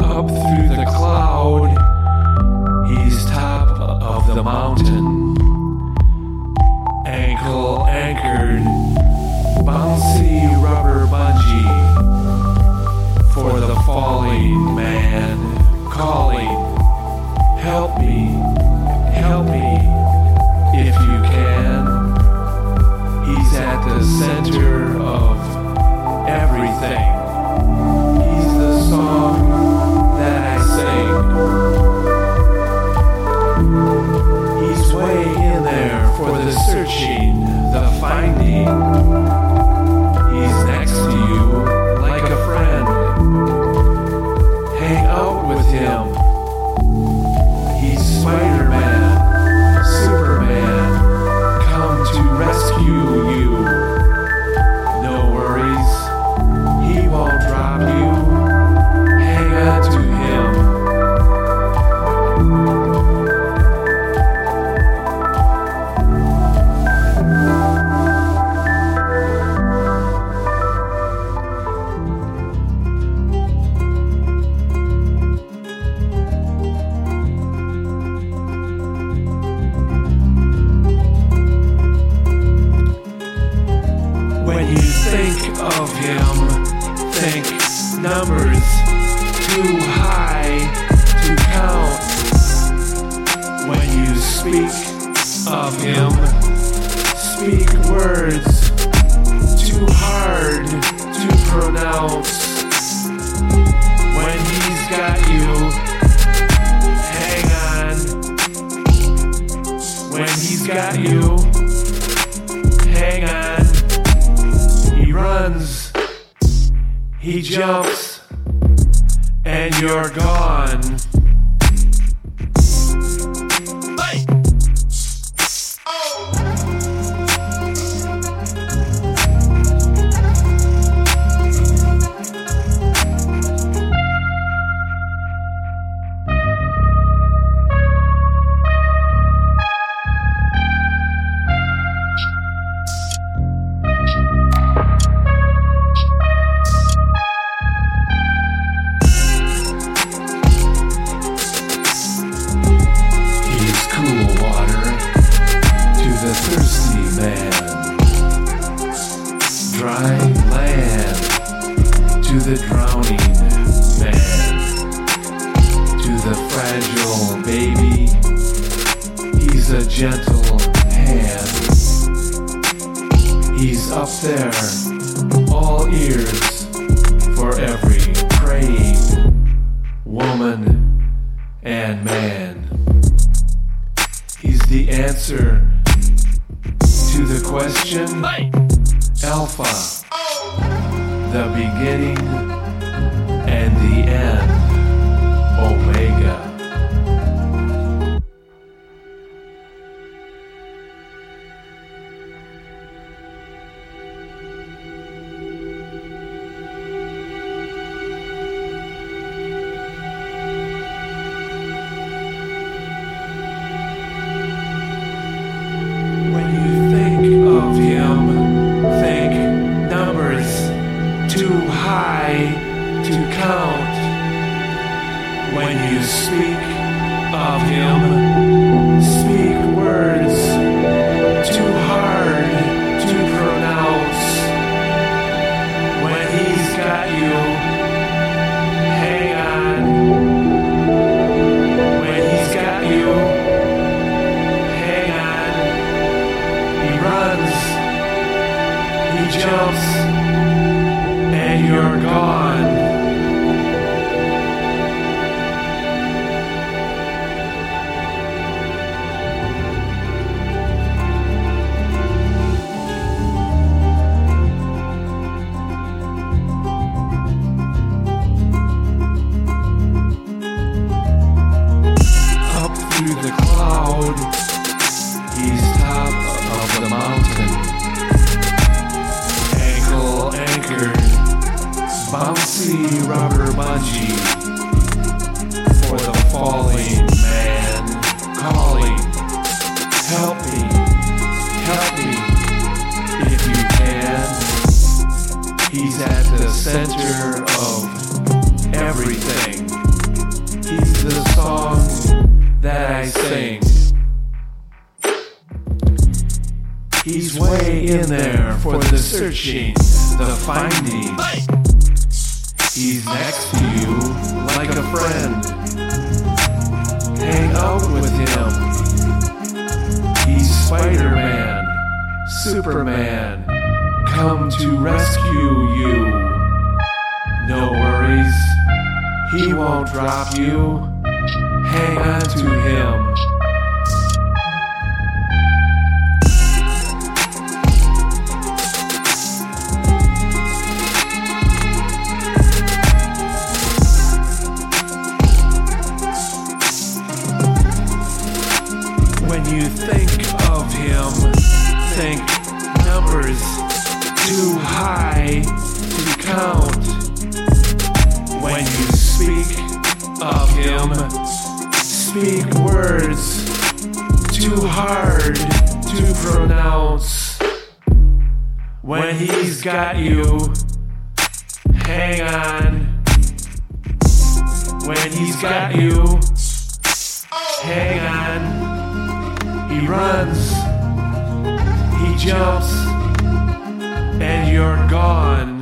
Up through the cloud, he's top of the mountain. Ankle anchored, bouncy rubber bungee. For the falling man calling, help me, help me if you can. He's at the center. Think numbers too high to count when you speak of him. Speak words too hard to pronounce when he's got you. Hang on. When he's got you. He jumps. And you're gone. He's a gentle hand. He's up there, all ears for every praying woman and man. He's the answer to the question Alpha, the beginning and the end, of he's top of the mountain. Ankle anchored, bouncy rubber bungee for the falling man calling. Help me, help me if you can. He's at the center of everything. He's the song that I sing. He's way in there for the searching, the finding. He's next to you like a friend. Hang out with him. He's Spider Man, Superman, come to rescue you. No worries, he won't drop you. Hang on to him. You think of him, think numbers too high to count. When you speak of him, speak words too hard to pronounce. When he's got you, hang on. When he's got you, hang on. He runs, he jumps, and you're gone.